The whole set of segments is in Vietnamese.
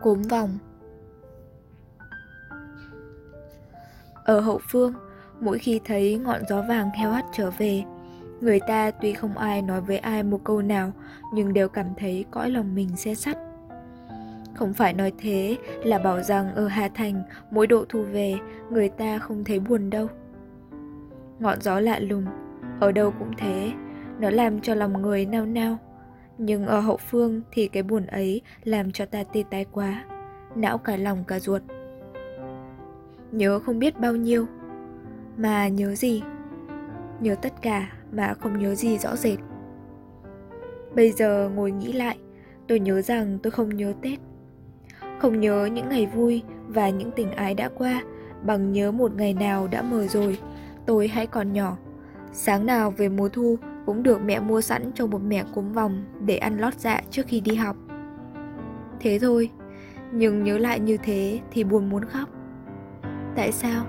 cuốn vòng Ở hậu phương, mỗi khi thấy ngọn gió vàng heo hắt trở về, người ta tuy không ai nói với ai một câu nào nhưng đều cảm thấy cõi lòng mình xe sắt. Không phải nói thế là bảo rằng ở Hà Thành mỗi độ thu về người ta không thấy buồn đâu. Ngọn gió lạ lùng, ở đâu cũng thế, nó làm cho lòng người nao nao. Nhưng ở hậu phương thì cái buồn ấy làm cho ta tê tái quá, não cả lòng cả ruột. Nhớ không biết bao nhiêu, mà nhớ gì? Nhớ tất cả mà không nhớ gì rõ rệt. Bây giờ ngồi nghĩ lại, tôi nhớ rằng tôi không nhớ Tết. Không nhớ những ngày vui và những tình ái đã qua bằng nhớ một ngày nào đã mờ rồi, tôi hãy còn nhỏ. Sáng nào về mùa thu cũng được mẹ mua sẵn cho một mẹ cúng vòng để ăn lót dạ trước khi đi học. Thế thôi, nhưng nhớ lại như thế thì buồn muốn khóc. Tại sao?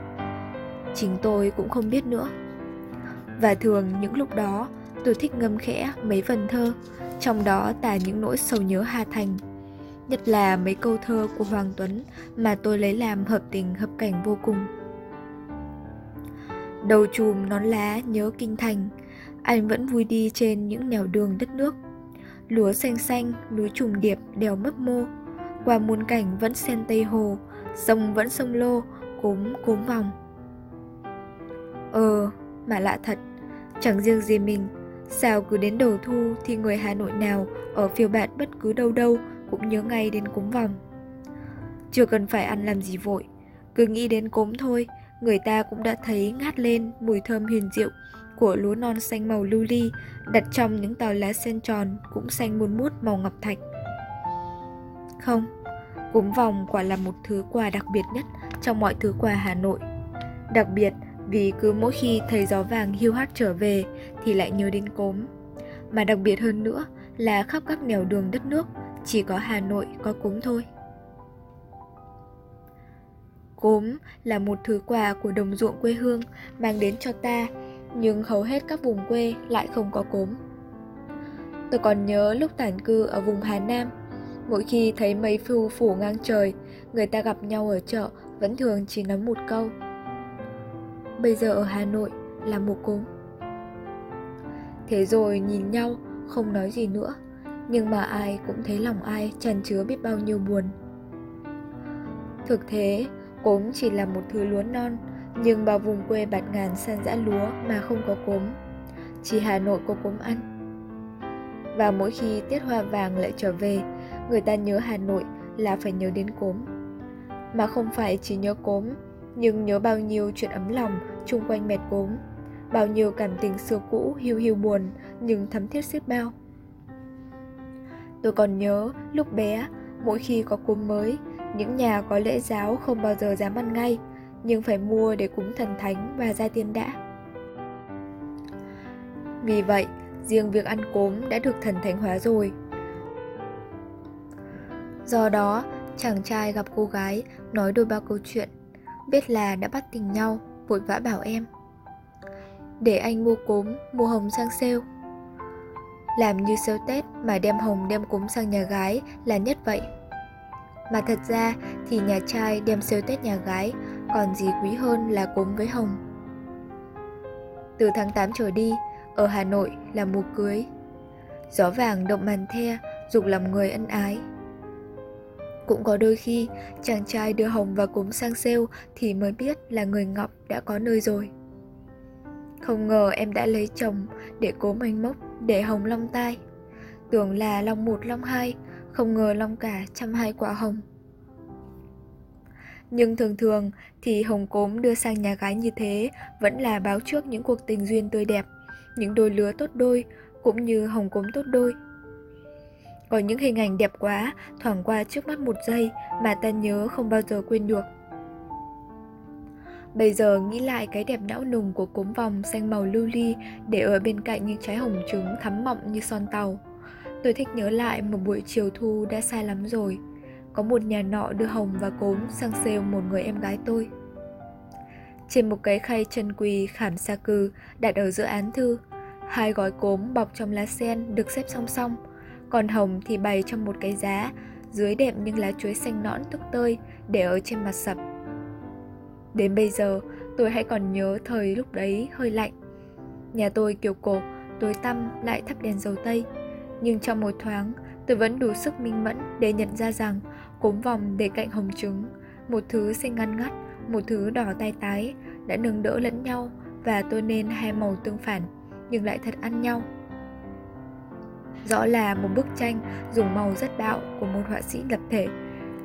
Chính tôi cũng không biết nữa. Và thường những lúc đó tôi thích ngâm khẽ mấy vần thơ, trong đó tả những nỗi sầu nhớ Hà Thành. Nhất là mấy câu thơ của Hoàng Tuấn mà tôi lấy làm hợp tình hợp cảnh vô cùng. Đầu chùm nón lá nhớ kinh thành, anh vẫn vui đi trên những nẻo đường đất nước. Lúa xanh xanh, núi trùng điệp, đèo mấp mô, qua muôn cảnh vẫn sen tây hồ, sông vẫn sông lô, cốm cốm vòng. Ờ, mà lạ thật, chẳng riêng gì mình, sao cứ đến đầu thu thì người Hà Nội nào ở phiêu bạn bất cứ đâu đâu cũng nhớ ngay đến cốm vòng. Chưa cần phải ăn làm gì vội, cứ nghĩ đến cốm thôi, người ta cũng đã thấy ngát lên mùi thơm huyền diệu của lúa non xanh màu lưu ly đặt trong những tàu lá sen tròn cũng xanh muôn mút màu ngọc thạch. Không, cúm vòng quả là một thứ quà đặc biệt nhất trong mọi thứ quà Hà Nội. Đặc biệt vì cứ mỗi khi thấy gió vàng hiu hắt trở về thì lại nhớ đến cốm. Mà đặc biệt hơn nữa là khắp các nẻo đường đất nước chỉ có Hà Nội có cốm thôi. Cốm là một thứ quà của đồng ruộng quê hương mang đến cho ta, nhưng hầu hết các vùng quê lại không có cốm. Tôi còn nhớ lúc tản cư ở vùng Hà Nam, mỗi khi thấy mây phu phủ ngang trời, người ta gặp nhau ở chợ vẫn thường chỉ nói một câu. Bây giờ ở Hà Nội là mùa cốm. Thế rồi nhìn nhau, không nói gì nữa, nhưng mà ai cũng thấy lòng ai tràn chứa biết bao nhiêu buồn. Thực thế, Cốm chỉ là một thứ lúa non, nhưng bao vùng quê bạt ngàn san dã lúa mà không có cốm. Chỉ Hà Nội có cốm ăn. Và mỗi khi tiết hoa vàng lại trở về, người ta nhớ Hà Nội là phải nhớ đến cốm. Mà không phải chỉ nhớ cốm, nhưng nhớ bao nhiêu chuyện ấm lòng chung quanh mẹt cốm. Bao nhiêu cảm tình xưa cũ hiu hiu buồn nhưng thấm thiết xiết bao. Tôi còn nhớ lúc bé, mỗi khi có cốm mới, những nhà có lễ giáo không bao giờ dám ăn ngay, nhưng phải mua để cúng thần thánh và gia tiên đã. Vì vậy, riêng việc ăn cốm đã được thần thánh hóa rồi. Do đó, chàng trai gặp cô gái nói đôi ba câu chuyện, biết là đã bắt tình nhau, vội vã bảo em. Để anh mua cốm, mua hồng sang sale. Làm như sale Tết mà đem hồng đem cốm sang nhà gái là nhất vậy. Mà thật ra thì nhà trai đem sale Tết nhà gái còn gì quý hơn là cốm với hồng. Từ tháng 8 trở đi, ở Hà Nội là mùa cưới. Gió vàng động màn the, dục lòng người ân ái. Cũng có đôi khi chàng trai đưa hồng và cốm sang sale thì mới biết là người ngọc đã có nơi rồi. Không ngờ em đã lấy chồng để cốm anh mốc, để hồng long tai. Tưởng là long một long hai, không ngờ long cả trăm hai quả hồng. Nhưng thường thường thì hồng cốm đưa sang nhà gái như thế vẫn là báo trước những cuộc tình duyên tươi đẹp, những đôi lứa tốt đôi cũng như hồng cốm tốt đôi. Có những hình ảnh đẹp quá thoảng qua trước mắt một giây mà ta nhớ không bao giờ quên được. Bây giờ nghĩ lại cái đẹp não nùng của cốm vòng xanh màu lưu ly để ở bên cạnh những trái hồng trứng thắm mọng như son tàu. Tôi thích nhớ lại một buổi chiều thu đã xa lắm rồi. Có một nhà nọ đưa hồng và cốm sang sale một người em gái tôi. Trên một cái khay chân quỳ khảm sa cư đặt ở giữa án thư, hai gói cốm bọc trong lá sen được xếp song song, còn hồng thì bày trong một cái giá, dưới đệm những lá chuối xanh nõn tức tơi để ở trên mặt sập. Đến bây giờ, tôi hãy còn nhớ thời lúc đấy hơi lạnh. Nhà tôi kiểu cổ, tối tăm lại thắp đèn dầu tây. Nhưng trong một thoáng, tôi vẫn đủ sức minh mẫn để nhận ra rằng cốm vòng để cạnh hồng trứng, một thứ xanh ngăn ngắt, một thứ đỏ tay tái, đã nâng đỡ lẫn nhau và tôi nên hai màu tương phản, nhưng lại thật ăn nhau. Rõ là một bức tranh dùng màu rất bạo của một họa sĩ lập thể,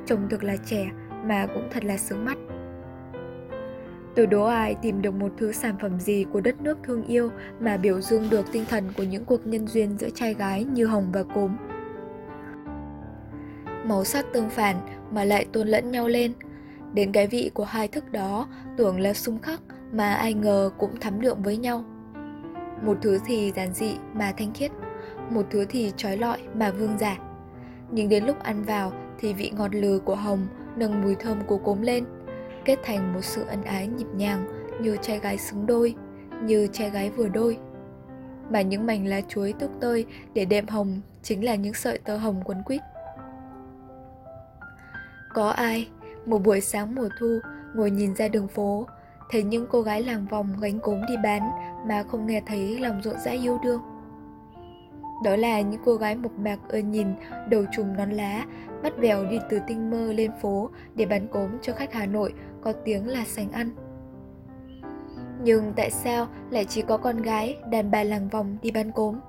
trông thực là trẻ mà cũng thật là sướng mắt. Tôi đố ai tìm được một thứ sản phẩm gì của đất nước thương yêu mà biểu dương được tinh thần của những cuộc nhân duyên giữa trai gái như hồng và cốm. Màu sắc tương phản mà lại tôn lẫn nhau lên. Đến cái vị của hai thức đó tưởng là xung khắc mà ai ngờ cũng thắm đượm với nhau. Một thứ thì giản dị mà thanh khiết, một thứ thì trói lọi mà vương giả. Nhưng đến lúc ăn vào thì vị ngọt lừ của hồng nâng mùi thơm của cốm lên – kết thành một sự ân ái nhịp nhàng như trai gái xứng đôi, như trai gái vừa đôi. Mà những mảnh lá chuối túc tơi để đệm hồng chính là những sợi tơ hồng quấn quýt. Có ai, một buổi sáng mùa thu, ngồi nhìn ra đường phố, thấy những cô gái làng vòng gánh cốm đi bán mà không nghe thấy lòng rộn rã yêu đương. Đó là những cô gái mộc mạc ưa nhìn, đầu trùm nón lá, bắt bèo đi từ tinh mơ lên phố để bán cốm cho khách Hà Nội có tiếng là sành ăn. Nhưng tại sao lại chỉ có con gái đàn bà làng vòng đi bán cốm?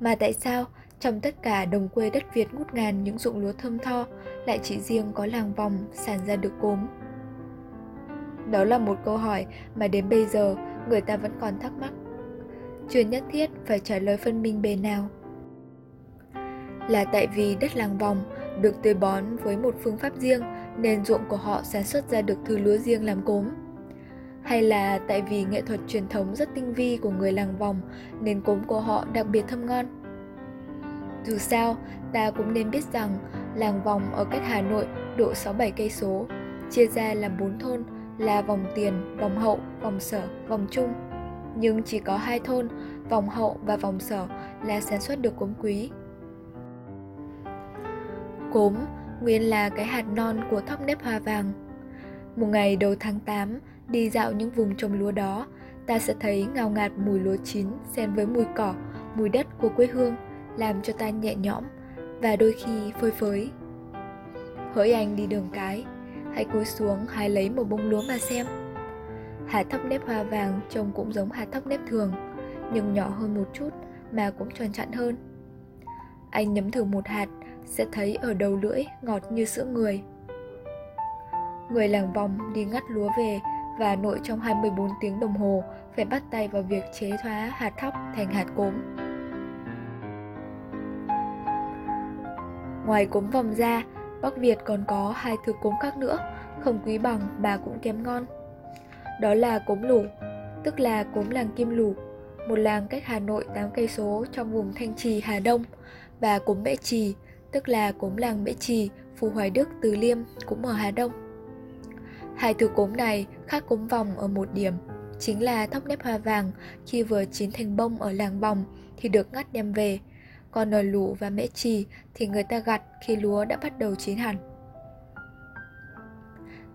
Mà tại sao trong tất cả đồng quê đất Việt ngút ngàn những ruộng lúa thơm tho, lại chỉ riêng có làng vòng sản ra được cốm? Đó là một câu hỏi mà đến bây giờ người ta vẫn còn thắc mắc. Chưa nhất thiết phải trả lời phân minh bề nào. Là tại vì đất làng vòng được tưới bón với một phương pháp riêng nên ruộng của họ sản xuất ra được thứ lúa riêng làm cốm. Hay là tại vì nghệ thuật truyền thống rất tinh vi của người làng vòng nên cốm của họ đặc biệt thơm ngon. Dù sao, ta cũng nên biết rằng làng vòng ở cách Hà Nội độ 6-7 cây số, chia ra làm 4 thôn là vòng tiền, vòng hậu, vòng sở, vòng trung. Nhưng chỉ có hai thôn, vòng hậu và vòng sở là sản xuất được cốm quý. Cốm nguyên là cái hạt non của thóc nếp hoa vàng. Một ngày đầu tháng 8, đi dạo những vùng trồng lúa đó, ta sẽ thấy ngào ngạt mùi lúa chín xen với mùi cỏ, mùi đất của quê hương, làm cho ta nhẹ nhõm và đôi khi phơi phới. Hỡi anh đi đường cái, hãy cúi xuống hái lấy một bông lúa mà xem. Hạt thóc nếp hoa vàng trông cũng giống hạt thóc nếp thường, nhưng nhỏ hơn một chút mà cũng tròn chặn hơn. Anh nhấm thử một hạt sẽ thấy ở đầu lưỡi ngọt như sữa người. Người làng vòng đi ngắt lúa về và nội trong 24 tiếng đồng hồ phải bắt tay vào việc chế thoá hạt thóc thành hạt cốm. Ngoài cốm vòng ra, Bắc Việt còn có hai thứ cốm khác nữa, không quý bằng mà cũng kém ngon. Đó là cốm lủ, tức là cốm làng Kim Lủ, một làng cách Hà Nội 8 cây số trong vùng Thanh Trì, Hà Đông, và cốm Mễ Trì, tức là cốm làng Mễ Trì, Phù Hoài Đức, Từ Liêm cũng ở Hà Đông. Hai thứ cốm này khác cốm vòng ở một điểm, chính là thóc nếp hoa vàng khi vừa chín thành bông ở làng vòng thì được ngắt đem về, còn ở lũ và mễ trì thì người ta gặt khi lúa đã bắt đầu chín hẳn.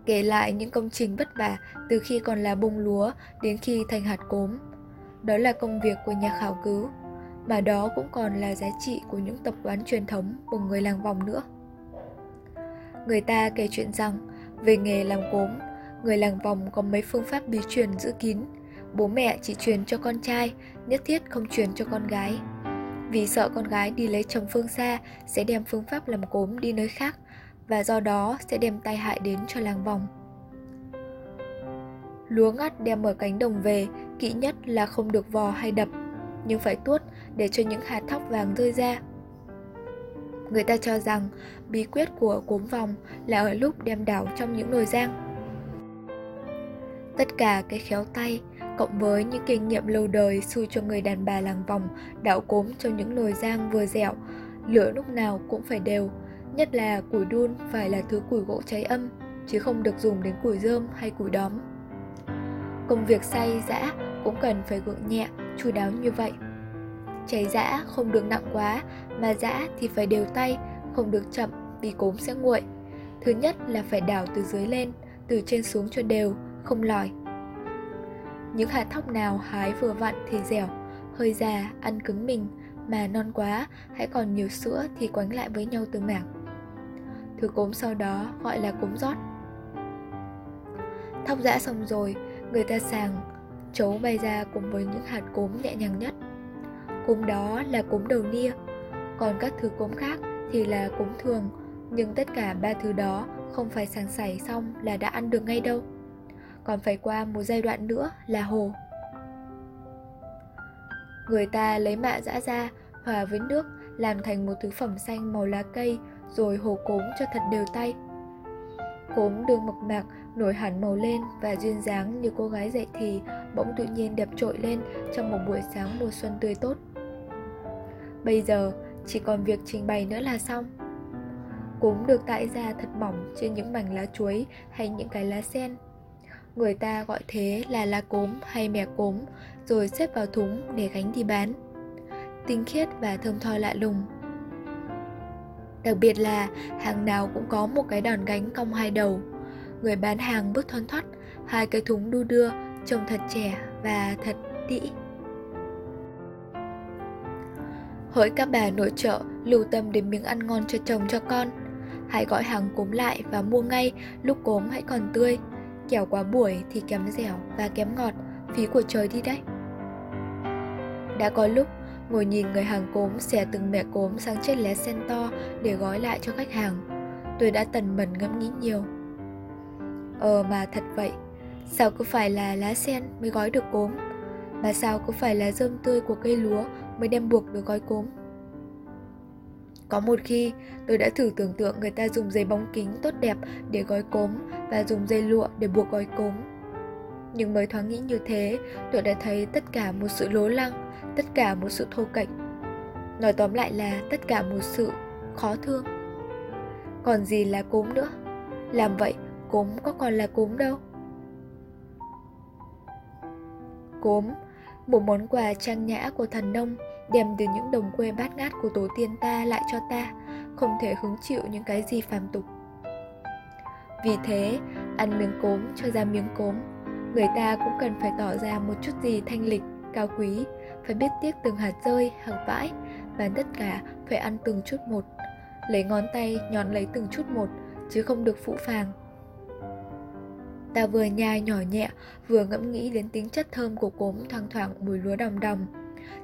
Kể lại những công trình vất vả từ khi còn là bung lúa đến khi thành hạt cốm. Đó là công việc của nhà khảo cứu mà đó cũng còn là giá trị của những tập quán truyền thống của người làng vòng nữa. Người ta kể chuyện rằng, về nghề làm cốm, người làng vòng có mấy phương pháp bí truyền giữ kín. Bố mẹ chỉ truyền cho con trai, nhất thiết không truyền cho con gái. Vì sợ con gái đi lấy chồng phương xa sẽ đem phương pháp làm cốm đi nơi khác và do đó sẽ đem tai hại đến cho làng vòng. Lúa ngắt đem ở cánh đồng về, kỹ nhất là không được vò hay đập nhưng phải tuốt để cho những hạt thóc vàng rơi ra. Người ta cho rằng bí quyết của cốm vòng là ở lúc đem đảo trong những nồi rang. Tất cả cái khéo tay cộng với những kinh nghiệm lâu đời xui cho người đàn bà làng vòng đảo cốm trong những nồi rang vừa dẻo, lửa lúc nào cũng phải đều, nhất là củi đun phải là thứ củi gỗ cháy âm, chứ không được dùng đến củi rơm hay củi đóm. Công việc xay giã cũng cần phải gượng nhẹ, chu đáo như vậy. Cháy giã không được nặng quá, mà giã thì phải đều tay, không được chậm, vì cốm sẽ nguội. Thứ nhất là phải đảo từ dưới lên, từ trên xuống cho đều, không lòi. Những hạt thóc nào hái vừa vặn thì dẻo, hơi già, ăn cứng mình, mà non quá, hãy còn nhiều sữa thì quánh lại với nhau từ mảng. Thứ cốm sau đó gọi là cốm rót. Thóc dã xong rồi, người ta sàng, chấu bay ra cùng với những hạt cốm nhẹ nhàng nhất. Cốm đó là cốm đầu nia, còn các thứ cốm khác thì là cốm thường, nhưng tất cả ba thứ đó không phải sàng sảy xong là đã ăn được ngay đâu. Còn phải qua một giai đoạn nữa là hồ. Người ta lấy mạ dã ra, hòa với nước, làm thành một thứ phẩm xanh màu lá cây, rồi hồ cốm cho thật đều tay. Cốm đường mộc mạc, nổi hẳn màu lên và duyên dáng như cô gái dậy thì bỗng tự nhiên đẹp trội lên trong một buổi sáng mùa xuân tươi tốt. Bây giờ chỉ còn việc trình bày nữa là xong. Cốm được tại ra thật mỏng trên những mảnh lá chuối hay những cái lá sen. Người ta gọi thế là lá cốm hay mè cốm rồi xếp vào thúng để gánh đi bán. Tinh khiết và thơm tho lạ lùng. Đặc biệt là hàng nào cũng có một cái đòn gánh cong hai đầu. Người bán hàng bước thoăn thoắt, hai cái thúng đu đưa, trông thật trẻ và thật đĩ. Hỡi các bà nội trợ lưu tâm đến miếng ăn ngon cho chồng cho con Hãy gọi hàng cốm lại và mua ngay lúc cốm hãy còn tươi Kẻo quá buổi thì kém dẻo và kém ngọt, Phí của trời đi đấy. Đã có lúc, ngồi nhìn người hàng cốm xẻ từng mẹ cốm sang chiếc lá sen to để gói lại cho khách hàng. Tôi đã tần mẩn ngẫm nghĩ nhiều. Ờ mà thật vậy, Sao cứ phải là lá sen mới gói được cốm? Mà sao cứ phải là rơm tươi của cây lúa mới đem buộc được gói cốm. Có một khi, tôi đã thử tưởng tượng người ta dùng giấy bóng kính tốt đẹp để gói cốm và dùng dây lụa để buộc gói cốm. Nhưng mới thoáng nghĩ như thế, tôi đã thấy tất cả một sự lố lăng, tất cả một sự thô kệch. Nói tóm lại là tất cả một sự khó thương. Còn gì là cốm nữa? Làm vậy, cốm có còn là cốm đâu. Cốm, một món quà trang nhã của thần nông đem từ những đồng quê bát ngát của tổ tiên ta lại cho ta, không thể hứng chịu những cái gì phàm tục. Vì thế, ăn miếng cốm cho ra miếng cốm, người ta cũng cần phải tỏ ra một chút gì thanh lịch, cao quý, phải biết tiếc từng hạt rơi, hạt vãi, và tất cả phải ăn từng chút một, lấy ngón tay nhón lấy từng chút một, chứ không được phụ phàng. Ta vừa nhai nhỏ nhẹ, vừa ngẫm nghĩ đến tính chất thơm của cốm thoang thoảng mùi lúa đồng đồng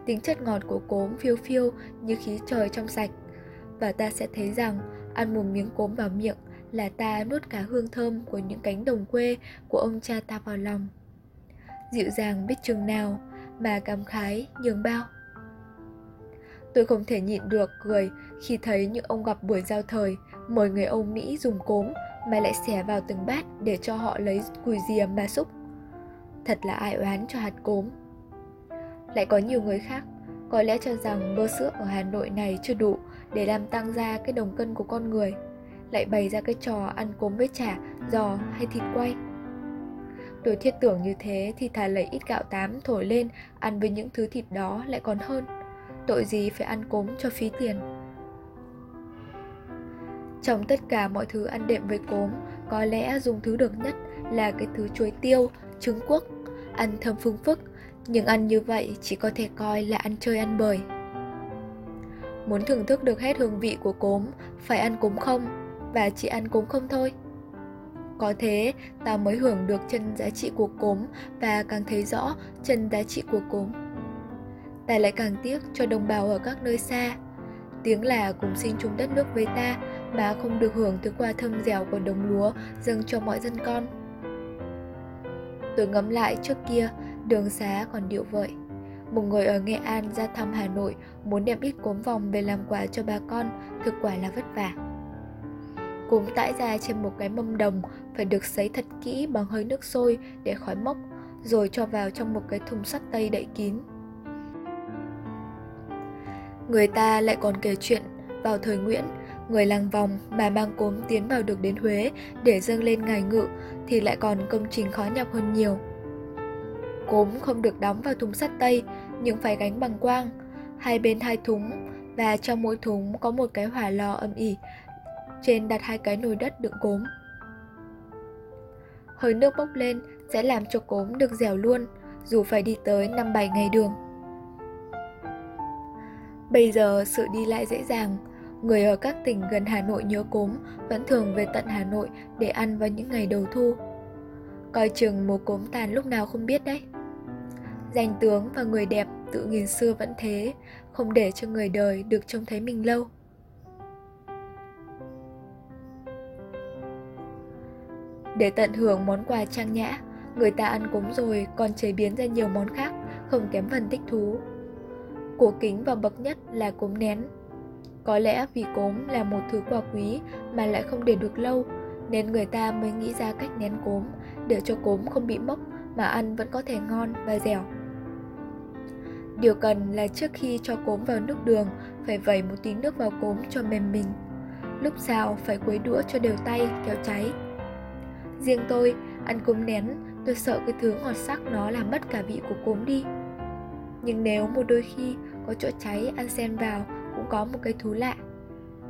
tính chất ngọt của cốm phiêu phiêu như khí trời trong sạch. Và ta sẽ thấy rằng, ăn một miếng cốm vào miệng là ta nuốt cả hương thơm của những cánh đồng quê của ông cha ta vào lòng. Dịu dàng biết chừng nào mà cảm khái nhường bao. Tôi không thể nhịn được cười khi thấy những ông gặp buổi giao thời, mời người Âu Mỹ dùng cốm mà lại xẻ vào từng bát để cho họ lấy cùi dìa mà xúc. Thật là ai oán cho hạt cốm. Lại có nhiều người khác có lẽ cho rằng bơ sữa ở Hà Nội này chưa đủ để làm tăng ra cái đồng cân của con người lại bày ra cái trò ăn cốm với chả, giò hay thịt quay. Tôi thiết tưởng như thế thì thà lấy ít gạo tám thổi lên ăn với những thứ thịt đó lại còn hơn. Tội gì phải ăn cốm cho phí tiền. Trong tất cả mọi thứ ăn đệm với cốm, có lẽ dùng thứ được nhất là cái thứ chuối tiêu, trứng quốc, ăn thơm phương phức, nhưng ăn như vậy chỉ có thể coi là ăn chơi ăn bời. Muốn thưởng thức được hết hương vị của cốm, phải ăn cốm không, và chỉ ăn cốm không thôi. Có thế, ta mới hưởng được chân giá trị của cốm và càng thấy rõ chân giá trị của cốm. Ta lại càng tiếc cho đồng bào ở các nơi xa. Tiếng là cùng sinh chung đất nước với ta mà không được hưởng thứ quà thơm dẻo của đồng lúa dâng cho mọi dân con. Tôi ngẫm lại trước kia, đường xá còn điệu vậy. Một người ở Nghệ An ra thăm Hà Nội muốn đem ít cốm vòng về làm quà cho bà con, thực quả là vất vả. Cốm tải ra trên một cái mâm đồng phải được sấy thật kỹ bằng hơi nước sôi để khói mốc, rồi cho vào trong một cái thùng sắt tây đậy kín. Người ta lại còn kể chuyện vào thời Nguyễn, người làng vòng mà mang cốm tiến vào được đến Huế để dâng lên ngài ngự thì lại còn công trình khó nhọc hơn nhiều. Cốm không được đóng vào thùng sắt tây nhưng phải gánh bằng quang, hai bên hai thúng và trong mỗi thúng có một cái hỏa lò âm ỉ trên đặt hai cái nồi đất đựng cốm. Hơi nước bốc lên sẽ làm cho cốm được dẻo luôn, dù phải đi tới 5-7 ngày đường. Bây giờ sự đi lại dễ dàng, người ở các tỉnh gần Hà Nội nhớ cốm vẫn thường về tận Hà Nội để ăn vào những ngày đầu thu. Coi chừng mùa cốm tàn lúc nào không biết đấy. Danh tướng và người đẹp tự nghìn xưa vẫn thế, không để cho người đời được trông thấy mình lâu. Để tận hưởng món quà trang nhã, người ta ăn cúng rồi còn chế biến ra nhiều món khác, không kém phần thích thú. Cổ kính và bậc nhất là cốm nén. Có lẽ vì cốm là một thứ quà quý mà lại không để được lâu, nên người ta mới nghĩ ra cách nén cốm để cho cốm không bị mốc mà ăn vẫn có thể ngon và dẻo. Điều cần là trước khi cho cốm vào nước đường phải vẩy một tí nước vào cốm cho mềm mình. Lúc xào phải quấy đũa cho đều tay kéo cháy. Riêng tôi, ăn cốm nén, tôi sợ cái thứ ngọt sắc nó làm mất cả vị của cốm đi. Nhưng nếu một đôi khi có chỗ cháy ăn xen vào cũng có một cái thú lạ.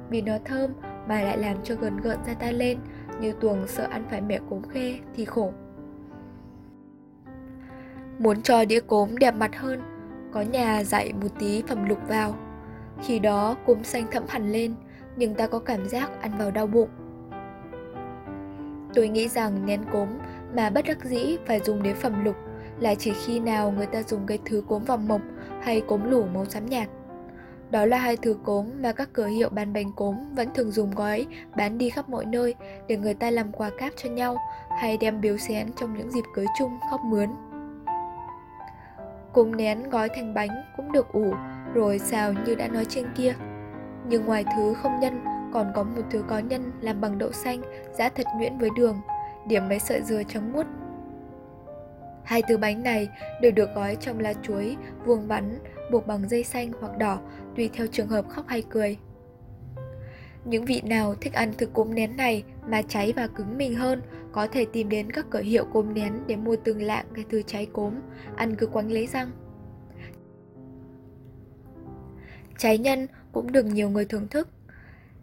Vì nó thơm mà lại làm cho gần gợn ra ta lên, như tuồng sợ ăn phải mẹ cốm khê thì khổ. Muốn cho đĩa cốm đẹp mặt hơn, có nhà dạy một tí phẩm lục vào. Khi đó cúm xanh thẫm hẳn lên, nhưng ta có cảm giác ăn vào đau bụng. Tôi nghĩ rằng nén cốm mà bất đắc dĩ phải dùng đến phẩm lục là chỉ khi nào người ta dùng cái thứ cốm vòng mộc hay cốm lủ màu xám nhạt. Đó là hai thứ cốm mà các cửa hiệu bán bánh cốm vẫn thường dùng gói bán đi khắp mọi nơi để người ta làm quà cáp cho nhau hay đem biếu xén trong những dịp cưới chung khóc mướn cùng nén gói thành bánh cũng được ủ rồi xào như đã nói trên kia. Nhưng ngoài thứ không nhân còn có một thứ có nhân làm bằng đậu xanh giã thật nhuyễn với đường, điểm mấy sợi dừa trắng muốt Hai thứ bánh này đều được gói trong lá chuối, vuông vắn, buộc bằng dây xanh hoặc đỏ, tùy theo trường hợp khóc hay cười. Những vị nào thích ăn thực cốm nén này mà cháy và cứng mình hơn có thể tìm đến các cửa hiệu cốm nén để mua từng lạng cái thứ trái cốm, ăn cứ quánh lấy răng. trái nhân cũng được nhiều người thưởng thức,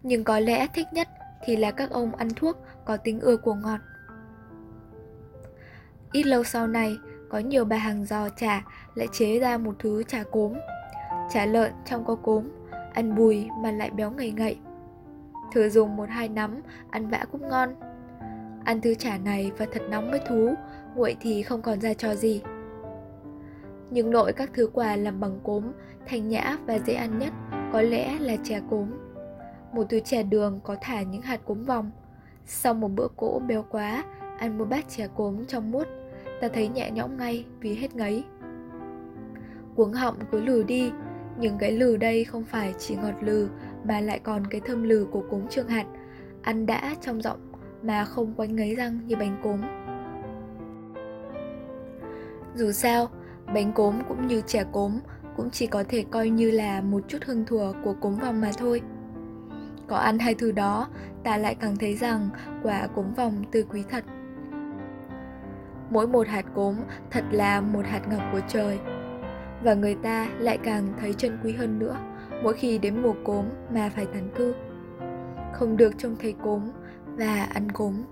nhưng có lẽ thích nhất thì là các ông ăn thuốc có tính ưa của ngọt. Ít lâu sau này, có nhiều bà hàng giò chả lại chế ra một thứ chả cốm. Chả lợn trong có cốm, ăn bùi mà lại béo ngậy ngậy. Thử dùng một hai nắm, ăn vã cũng ngon. Ăn thứ chả này và thật nóng mới thú, nguội thì không còn ra trò gì. Nhưng nội các thứ quà làm bằng cốm, thanh nhã và dễ ăn nhất có lẽ là chè cốm. Một thứ chè đường có thả những hạt cốm vòng. Sau một bữa cỗ béo quá, ăn một bát chè cốm trong mút ta thấy nhẹ nhõm ngay vì hết ngấy. Cuống họng cứ lừ đi, nhưng cái lừ đây không phải chỉ ngọt lừ mà lại còn cái thơm lừ của cốm trương hạt, ăn đã trong giọng mà không quanh ngấy răng như bánh cốm. Dù sao, bánh cốm cũng như chè cốm cũng chỉ có thể coi như là một chút hương thừa của cốm vòng mà thôi. Có ăn hai thứ đó, ta lại càng thấy rằng quả cốm vòng tư quý thật. Mỗi một hạt cốm thật là một hạt ngọc của trời. Và người ta lại càng thấy chân quý hơn nữa mỗi khi đến mùa cốm mà phải tán cư. Không được trông thấy cốm và anh cũng.